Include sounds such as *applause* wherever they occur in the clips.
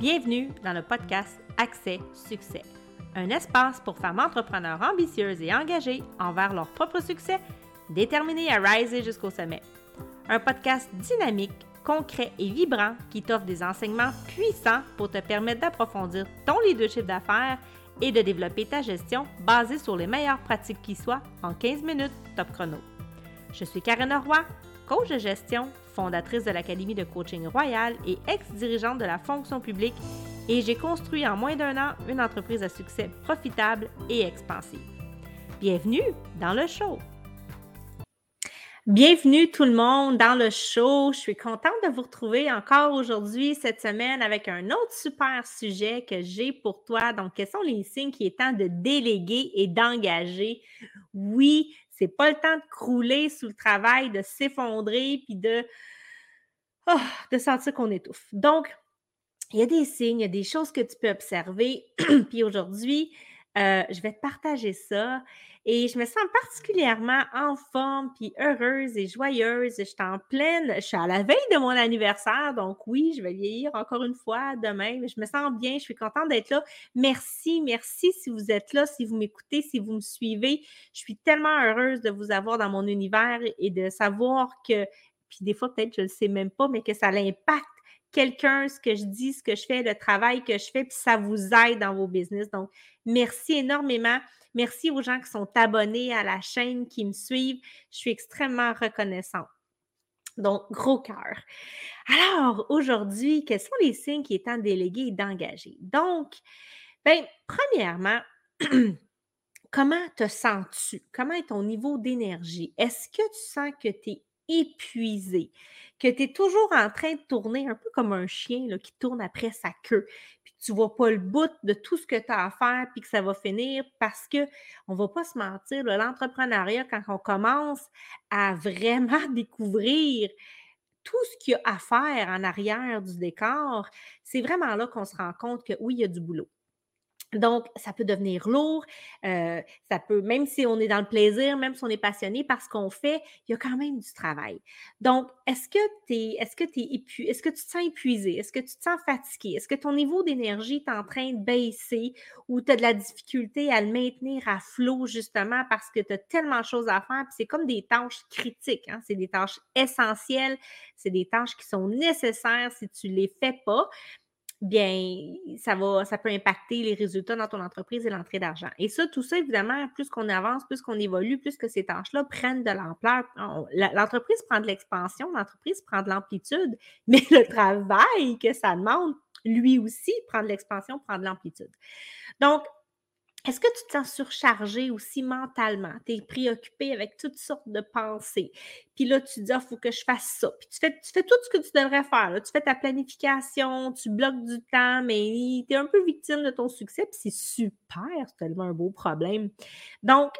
Bienvenue dans le podcast Accès Succès, un espace pour femmes entrepreneurs ambitieuses et engagées envers leur propre succès, déterminées à riser jusqu'au sommet. Un podcast dynamique, concret et vibrant qui t'offre des enseignements puissants pour te permettre d'approfondir ton leadership d'affaires et de développer ta gestion basée sur les meilleures pratiques qui soient en 15 minutes top chrono. Je suis Karen Roy, coach de gestion fondatrice de l'Académie de coaching royal et ex-dirigeante de la fonction publique, et j'ai construit en moins d'un an une entreprise à succès profitable et expansive. Bienvenue dans le show! Bienvenue tout le monde dans le show. Je suis contente de vous retrouver encore aujourd'hui, cette semaine, avec un autre super sujet que j'ai pour toi. Donc, quels sont les signes qui est temps de déléguer et d'engager? Oui, c'est pas le temps de crouler sous le travail, de s'effondrer, puis de, oh, de sentir qu'on étouffe. Donc, il y a des signes, il y a des choses que tu peux observer. *clears throat* puis aujourd'hui, euh, je vais te partager ça. Et je me sens particulièrement en forme, puis heureuse et joyeuse. Je suis en pleine, je suis à la veille de mon anniversaire, donc oui, je vais vieillir encore une fois demain, mais je me sens bien, je suis contente d'être là. Merci, merci si vous êtes là, si vous m'écoutez, si vous me suivez. Je suis tellement heureuse de vous avoir dans mon univers et de savoir que, puis des fois peut-être je ne le sais même pas, mais que ça l'impacte quelqu'un, ce que je dis, ce que je fais, le travail que je fais, puis ça vous aide dans vos business. Donc, merci énormément. Merci aux gens qui sont abonnés à la chaîne, qui me suivent. Je suis extrêmement reconnaissante. Donc, gros cœur. Alors, aujourd'hui, quels sont les signes qui est temps de déléguer et d'engager? Donc, bien, premièrement, *clears throat* comment te sens-tu? Comment est ton niveau d'énergie? Est-ce que tu sens que tu es épuisé, que tu es toujours en train de tourner un peu comme un chien là, qui tourne après sa queue, puis tu ne vois pas le bout de tout ce que tu as à faire, puis que ça va finir parce que on ne va pas se mentir, l'entrepreneuriat, quand on commence à vraiment *laughs* découvrir tout ce qu'il y a à faire en arrière du décor, c'est vraiment là qu'on se rend compte que oui, il y a du boulot. Donc, ça peut devenir lourd, euh, ça peut, même si on est dans le plaisir, même si on est passionné par ce qu'on fait, il y a quand même du travail. Donc, est-ce que tu est-ce que es est-ce que tu te sens épuisé? Est-ce que tu te sens fatigué? Est-ce que ton niveau d'énergie est en train de baisser ou tu as de la difficulté à le maintenir à flot justement parce que tu as tellement de choses à faire? Puis c'est comme des tâches critiques, hein? c'est des tâches essentielles, c'est des tâches qui sont nécessaires si tu ne les fais pas bien, ça va, ça peut impacter les résultats dans ton entreprise et l'entrée d'argent. Et ça, tout ça, évidemment, plus qu'on avance, plus qu'on évolue, plus que ces tâches-là prennent de l'ampleur. L'entreprise prend de l'expansion, l'entreprise prend de l'amplitude, *laughs* mais le travail que ça demande, lui aussi, prend de l'expansion, prend de l'amplitude. Donc, est-ce que tu te sens surchargé aussi mentalement? Tu es préoccupé avec toutes sortes de pensées. Puis là, tu te dis, il ah, faut que je fasse ça. Puis tu fais, tu fais tout ce que tu devrais faire. Tu fais ta planification, tu bloques du temps, mais tu es un peu victime de ton succès. Puis c'est super, c'est tellement un beau problème. Donc,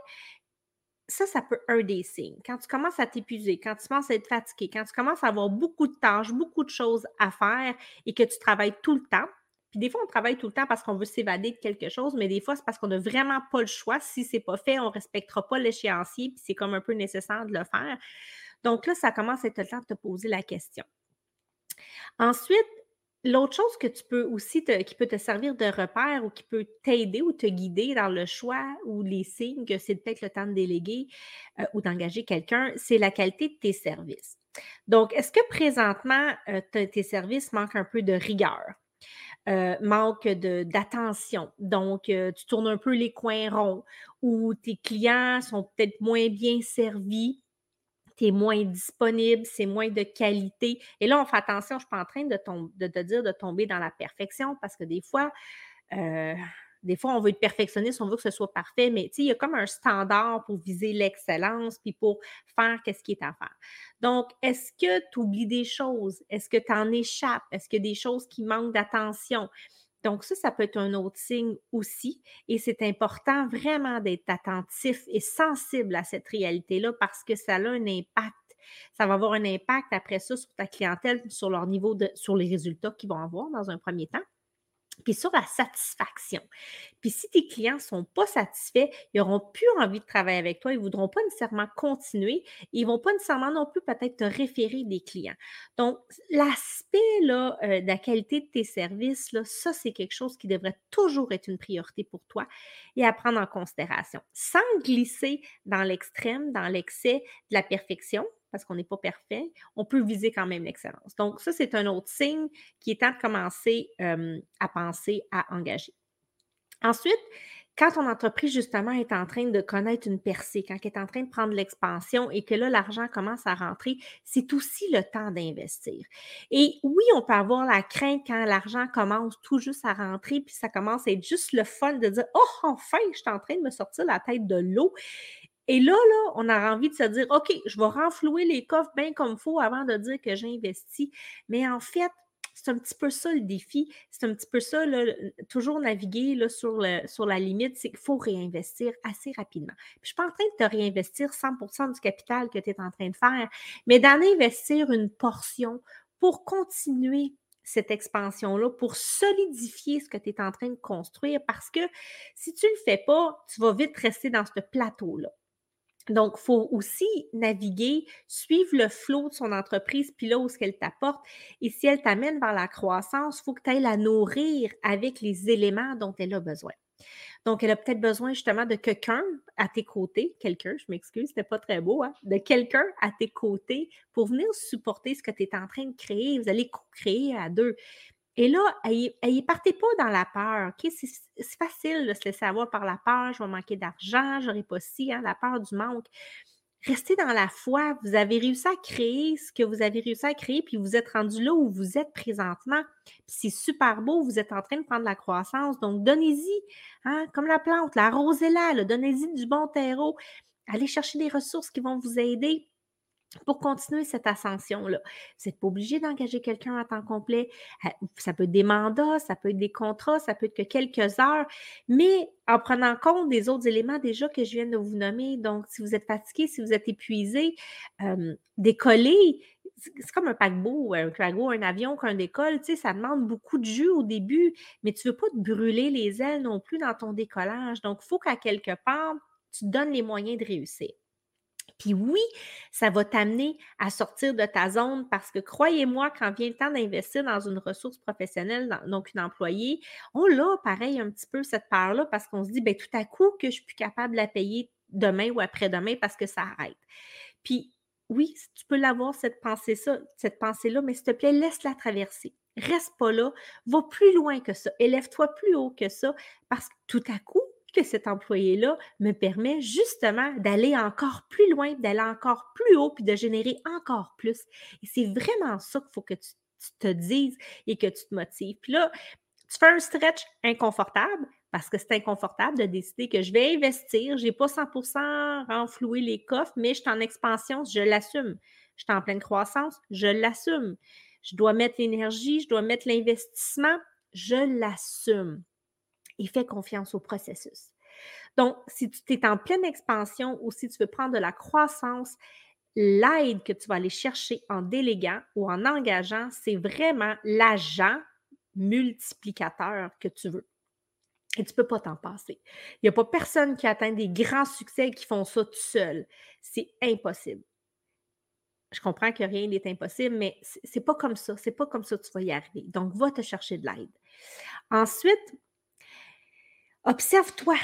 ça, ça peut un des signes. Quand tu commences à t'épuiser, quand tu commences à être fatigué, quand tu commences à avoir beaucoup de tâches, beaucoup de choses à faire et que tu travailles tout le temps, puis des fois, on travaille tout le temps parce qu'on veut s'évader de quelque chose, mais des fois, c'est parce qu'on n'a vraiment pas le choix. Si ce n'est pas fait, on ne respectera pas l'échéancier, puis c'est comme un peu nécessaire de le faire. Donc là, ça commence à être le temps de te poser la question. Ensuite, l'autre chose que tu peux aussi, qui peut te servir de repère ou qui peut t'aider ou te guider dans le choix ou les signes que c'est peut-être le temps de déléguer euh, ou d'engager quelqu'un, c'est la qualité de tes services. Donc, est-ce que présentement, euh, tes services manquent un peu de rigueur? Euh, manque d'attention. Donc, euh, tu tournes un peu les coins ronds ou tes clients sont peut-être moins bien servis, tu moins disponible, c'est moins de qualité. Et là, on fait attention, je ne suis pas en train de, de te dire de tomber dans la perfection parce que des fois, euh, des fois, on veut être perfectionniste, on veut que ce soit parfait, mais il y a comme un standard pour viser l'excellence puis pour faire ce qui est à faire. Donc, est-ce que tu oublies des choses? Est-ce que tu en échappes? Est-ce qu'il y a des choses qui manquent d'attention? Donc, ça, ça peut être un autre signe aussi. Et c'est important vraiment d'être attentif et sensible à cette réalité-là parce que ça a un impact. Ça va avoir un impact après ça sur ta clientèle, sur leur niveau de, sur les résultats qu'ils vont avoir dans un premier temps puis sur la satisfaction. Puis si tes clients ne sont pas satisfaits, ils n'auront plus envie de travailler avec toi, ils ne voudront pas nécessairement continuer, ils ne vont pas nécessairement non plus peut-être te référer des clients. Donc, l'aspect euh, de la qualité de tes services, ça, c'est quelque chose qui devrait toujours être une priorité pour toi et à prendre en considération, sans glisser dans l'extrême, dans l'excès de la perfection, parce qu'on n'est pas parfait, on peut viser quand même l'excellence. Donc, ça, c'est un autre signe qui est temps de commencer à penser à engager. Ensuite, quand ton entreprise, justement, est en train de connaître une percée, quand elle est en train de prendre l'expansion et que là, l'argent commence à rentrer, c'est aussi le temps d'investir. Et oui, on peut avoir la crainte quand l'argent commence tout juste à rentrer, puis ça commence à être juste le fun de dire Oh, enfin, je suis en train de me sortir la tête de l'eau. Et là, là, on a envie de se dire, OK, je vais renflouer les coffres bien comme il faut avant de dire que j'investis. Mais en fait, c'est un petit peu ça le défi. C'est un petit peu ça, toujours naviguer là, sur, la limite, c'est qu'il faut réinvestir assez rapidement. je ne suis pas en train de te réinvestir 100% du capital que tu es en train de faire, mais d'en investir une portion pour continuer cette expansion-là, pour solidifier ce que tu es en train de construire, parce que si tu ne le fais pas, tu vas vite rester dans ce plateau-là. Donc, il faut aussi naviguer, suivre le flot de son entreprise, puis là où ce qu'elle t'apporte. Et si elle t'amène vers la croissance, il faut que tu ailles la nourrir avec les éléments dont elle a besoin. Donc, elle a peut-être besoin justement de quelqu'un à tes côtés, quelqu'un, je m'excuse, c'était pas très beau, hein, de quelqu'un à tes côtés pour venir supporter ce que tu es en train de créer. Vous allez co-créer à deux. Et là, elle partez pas dans la peur. C'est facile de se laisser avoir par la peur. Je vais manquer d'argent, j'aurai pas si, hein, la peur du manque. Restez dans la foi. Vous avez réussi à créer ce que vous avez réussi à créer, puis vous êtes rendu là où vous êtes présentement. c'est super beau, vous êtes en train de prendre la croissance. Donc, donnez-y, hein, comme la plante, la rosella, donnez-y du bon terreau. Allez chercher des ressources qui vont vous aider pour continuer cette ascension-là. Vous n'êtes pas obligé d'engager quelqu'un à temps complet. Euh, ça peut être des mandats, ça peut être des contrats, ça peut être que quelques heures, mais en prenant compte des autres éléments déjà que je viens de vous nommer. Donc, si vous êtes fatigué, si vous êtes épuisé, euh, décoller, c'est comme un paquebot, un paquebot, un avion qu'un décolle, tu ça demande beaucoup de jus au début, mais tu ne veux pas te brûler les ailes non plus dans ton décollage. Donc, il faut qu'à quelque part, tu donnes les moyens de réussir. Puis oui, ça va t'amener à sortir de ta zone parce que croyez-moi, quand vient le temps d'investir dans une ressource professionnelle, donc une employée, on l'a pareil un petit peu cette part-là parce qu'on se dit, bien, tout à coup, que je suis plus capable de la payer demain ou après-demain parce que ça arrête. Puis oui, tu peux l'avoir, cette pensée-là, cette pensée-là, mais s'il te plaît, laisse-la traverser. Reste pas là, va plus loin que ça, élève-toi plus haut que ça, parce que tout à coup, que cet employé-là me permet justement d'aller encore plus loin, d'aller encore plus haut, puis de générer encore plus. Et c'est vraiment ça qu'il faut que tu, te dises et que tu te motives. Puis là, tu fais un stretch inconfortable parce que c'est inconfortable de décider que je vais investir, je n'ai pas 100% renfloué les coffres, mais je suis en expansion, je l'assume. Je suis en pleine croissance, je l'assume. Je dois mettre l'énergie, je dois mettre l'investissement, je l'assume et fais confiance au processus. Donc, si tu es en pleine expansion ou si tu veux prendre de la croissance, l'aide que tu vas aller chercher en déléguant ou en engageant, c'est vraiment l'agent multiplicateur que tu veux. Et tu ne peux pas t'en passer. Il n'y a pas personne qui atteint des grands succès qui font ça tout seul. C'est impossible. Je comprends que rien n'est impossible, mais c'est pas comme ça. C'est pas comme ça que tu vas y arriver. Donc, va te chercher de l'aide. Ensuite, Observe-toi.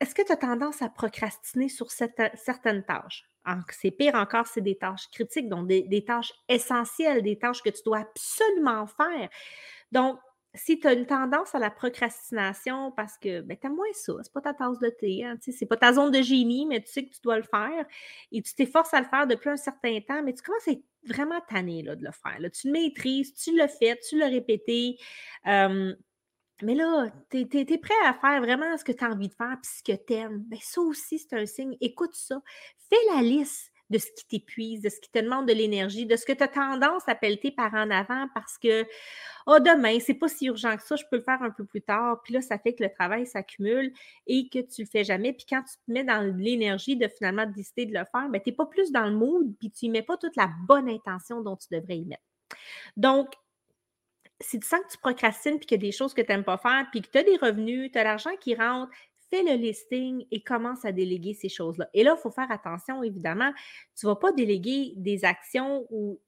Est-ce que tu as tendance à procrastiner sur certaines tâches? C'est pire encore, c'est des tâches critiques, donc des, tâches essentielles, des tâches que tu dois absolument faire. Donc, si tu as une tendance à la procrastination parce que ben, tu moins ça, c'est pas ta tasse de thé, hein, c'est pas ta zone de génie, mais tu sais que tu dois le faire et tu t'efforces à le faire depuis un certain temps, mais tu commences à être vraiment tanné là, de le faire. Tu le maîtrises, tu le fais, tu le répété. Mais là, tu es, prêt à faire vraiment ce que tu as envie de faire puis ce que tu aimes. Bien, ça aussi, c'est un signe. Écoute ça. Fais la liste de ce qui t'épuise, de ce qui te demande de l'énergie, de ce que tu as tendance à pelleter par en avant parce que, oh, demain, c'est pas si urgent que ça, je peux le faire un peu plus tard. Puis là, ça fait que le travail s'accumule et que tu le fais jamais. Puis quand tu te mets dans l'énergie de finalement décider de le faire, ben, tu n'es pas plus dans le mood puis tu n'y mets pas toute la bonne intention dont tu devrais y mettre. Donc, si tu sens que tu procrastines puis qu'il y a des choses que tu n'aimes pas faire, puis que tu as des revenus, tu as l'argent qui rentre, fais le listing et commence à déléguer ces choses-là. Et là, il faut faire attention, évidemment. Tu ne vas pas déléguer des actions ou,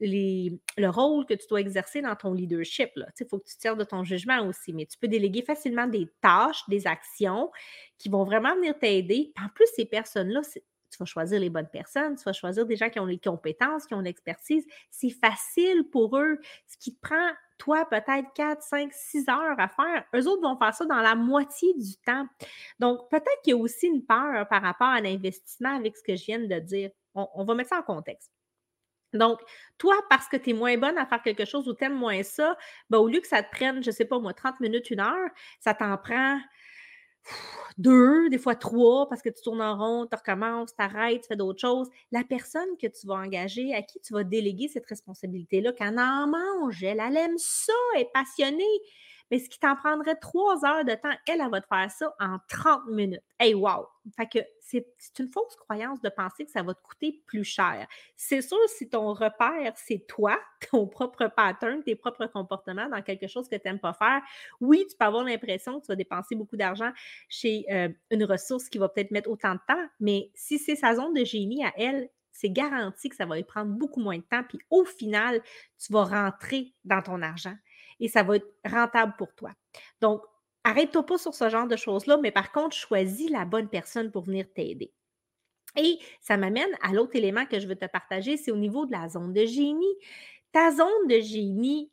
le rôle que tu dois exercer dans ton leadership. Il faut que tu tires de ton jugement aussi, mais tu peux déléguer facilement des tâches, des actions qui vont vraiment venir t'aider. En plus, ces personnes-là, tu vas choisir les bonnes personnes, tu vas choisir des gens qui ont les compétences, qui ont l'expertise. C'est facile pour eux. Ce qui te prend toi, peut-être 4, 5, 6 heures à faire. Eux autres vont faire ça dans la moitié du temps. Donc, peut-être qu'il y a aussi une peur par rapport à l'investissement avec ce que je viens de dire. On, va mettre ça en contexte. Donc, toi, parce que tu es moins bonne à faire quelque chose ou tu aimes moins ça, ben, au lieu que ça te prenne, je ne sais pas moi, 30 minutes, une heure, ça t'en prend deux, des fois trois, parce que tu tournes en rond, tu recommences, tu arrêtes, tu fais d'autres choses. La personne que tu vas engager, à qui tu vas déléguer cette responsabilité-là, qu'elle en mange, elle, elle aime ça, elle est passionnée mais ce qui t'en prendrait trois heures de temps, elle, elle va te faire ça en 30 minutes. Hey, wow! Fait que c'est une fausse croyance de penser que ça va te coûter plus cher. C'est sûr, si ton repère, c'est toi, *laughs* ton propre pattern, tes propres comportements dans quelque chose que tu n'aimes pas faire, oui, tu peux avoir l'impression que tu vas dépenser beaucoup d'argent chez euh, une ressource qui va peut-être mettre autant de temps, mais si c'est sa zone de génie à elle, c'est garanti que ça va lui prendre beaucoup moins de temps. Puis au final, tu vas rentrer dans ton argent et ça va être rentable pour toi. Donc, arrête-toi pas sur ce genre de choses-là, mais par contre, choisis la bonne personne pour venir t'aider. Et ça m'amène à l'autre élément que je veux te partager, c'est au niveau de la zone de génie. Ta zone de génie,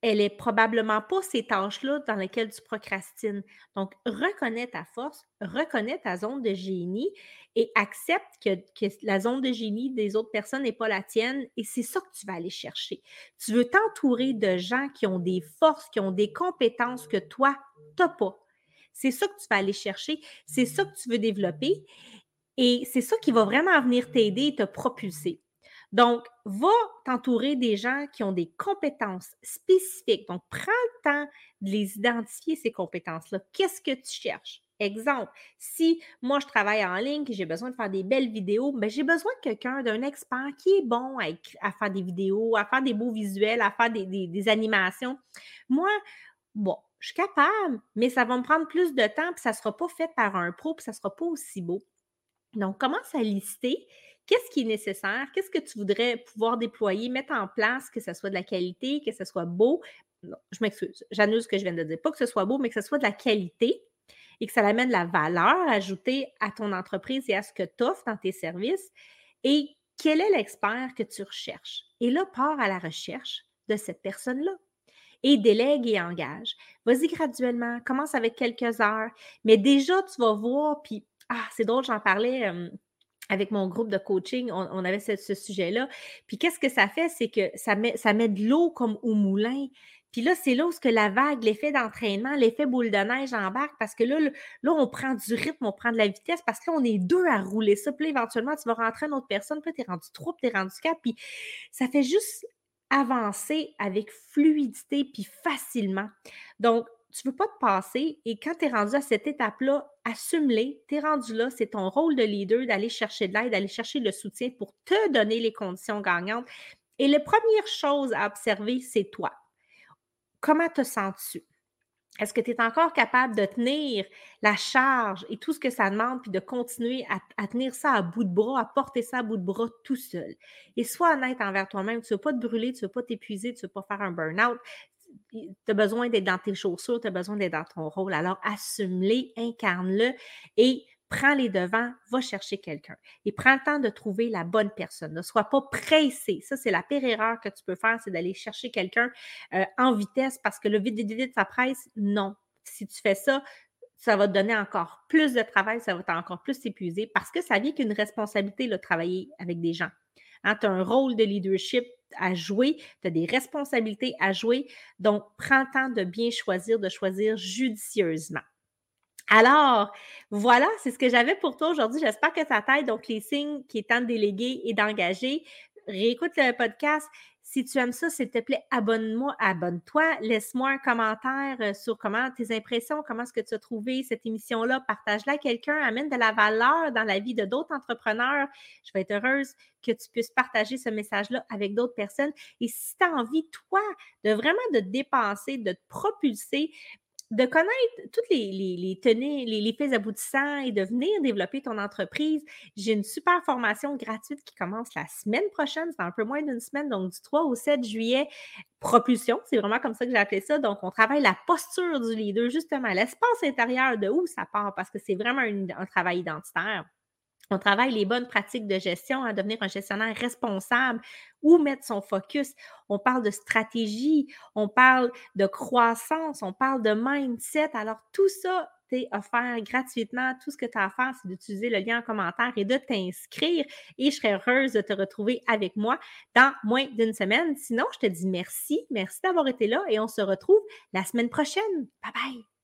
elle est probablement pas ces tâches-là dans lesquelles tu procrastines. Donc, reconnais ta force, reconnais ta zone de génie et accepte que, la zone de génie des autres personnes n'est pas la tienne et c'est ça que tu vas aller chercher. Tu veux t'entourer de gens qui ont des forces, qui ont des compétences que toi, tu n'as pas. C'est ça que tu vas aller chercher, c'est ça que tu veux développer et c'est ça qui va vraiment venir t'aider et te propulser. Donc, va t'entourer des gens qui ont des compétences spécifiques. Donc, prends le temps de les identifier, ces compétences-là. Qu'est-ce que tu cherches? Exemple, si moi je travaille en ligne et j'ai besoin de faire des belles vidéos, mais ben, j'ai besoin de quelqu'un, d'un expert qui est bon à, faire des vidéos, à faire des beaux visuels, à faire des, animations. Moi, bon, je suis capable, mais ça va me prendre plus de temps, puis ça ne sera pas fait par un pro, puis ça ne sera pas aussi beau. Donc, commence à lister qu'est-ce qui est nécessaire, qu'est-ce que tu voudrais pouvoir déployer, mettre en place, que ce soit de la qualité, que ce soit beau? Je m'excuse, j'annule ce que je viens de dire. Pas que ce soit beau, mais que ce soit de la qualité et que ça amène de la valeur ajoutée à ton entreprise et à ce que tu offres dans tes services. Et quel est l'expert que tu recherches? Et là, pars à la recherche de cette personne-là et délègue et engage. Vas-y graduellement, commence avec quelques heures, mais déjà, tu vas voir, puis, ah, c'est drôle, j'en parlais avec mon groupe de coaching, on, avait ce, sujet-là. Puis qu'est-ce que ça fait? C'est que ça met, ça met de l'eau comme au moulin. Puis là, c'est là où que la vague, l'effet d'entraînement, l'effet boule de neige embarque parce que là, là, on prend du rythme, on prend de la vitesse parce que là, on est deux à rouler ça. Puis là, éventuellement, tu vas rentrer une autre personne, puis là, tu es rendu trois, puis tu es rendu quatre. Puis ça fait juste avancer avec fluidité puis facilement. Donc, tu ne veux pas te passer et quand tu es rendu à cette étape-là, assume-les, tu es rendu là, c'est ton rôle de leader d'aller chercher de l'aide, d'aller chercher le soutien pour te donner les conditions gagnantes. Et la première chose à observer, c'est toi. Comment te sens-tu? Est-ce que tu es encore capable de tenir la charge et tout ce que ça demande, puis de continuer à, tenir ça à bout de bras, à porter ça à bout de bras tout seul? Et sois honnête envers toi-même. Tu ne veux pas te brûler, tu ne veux pas t'épuiser, tu ne veux pas faire un burn-out tu as besoin d'être dans tes chaussures, tu as besoin d'être dans ton rôle. Alors, assume-les, incarne-le et prends les devants, va chercher quelqu'un. Et prends le temps de trouver la bonne personne. Ne sois pas pressé. Ça, c'est la pire erreur que tu peux faire, c'est d'aller chercher quelqu'un euh, en vitesse parce que le vite, vite, vite, ça presse. Non. Si tu fais ça, ça va te donner encore plus de travail, ça va t'encore plus s'épuiser parce que ça vient qu'une responsabilité de travailler avec des gens. Hein, tu as un rôle de leadership à jouer, tu as des responsabilités à jouer. Donc, prends le temps de bien choisir, de choisir judicieusement. Alors, voilà, c'est ce que j'avais pour toi aujourd'hui. J'espère que ça t'aide. Donc, les signes qui est temps de déléguer et d'engager. réécoute le podcast. Si tu aimes ça, s'il te plaît, abonne-moi, abonne-toi, laisse-moi un commentaire euh, sur comment tes impressions, comment est-ce que tu as trouvé cette émission-là, partage-la à quelqu'un, amène de la valeur dans la vie de d'autres entrepreneurs. Je vais être heureuse que tu puisses partager ce message-là avec d'autres personnes. Et si tu as envie, toi, de vraiment te dépenser, de te propulser, de connaître toutes les, les, les tenues, les, les faits aboutissants et de venir développer ton entreprise. J'ai une super formation gratuite qui commence la semaine prochaine, c'est un peu moins d'une semaine, donc du 3 au 7 juillet. Propulsion, c'est vraiment comme ça que j'ai appelé ça. Donc, on travaille la posture du leader, justement, l'espace intérieur de où ça part, parce que c'est vraiment un travail identitaire. On travaille les bonnes pratiques de gestion, à devenir un gestionnaire responsable, où mettre son focus. On parle de stratégie, on parle de croissance, on parle de mindset. Alors, tout ça t'est offert gratuitement. Tout ce que tu as à faire, c'est d'utiliser le lien en commentaire et de t'inscrire. Et je serai heureuse de te retrouver avec moi dans moins d'une semaine. Sinon, je te dis merci. Merci d'avoir été là et on se retrouve la semaine prochaine. Bye bye.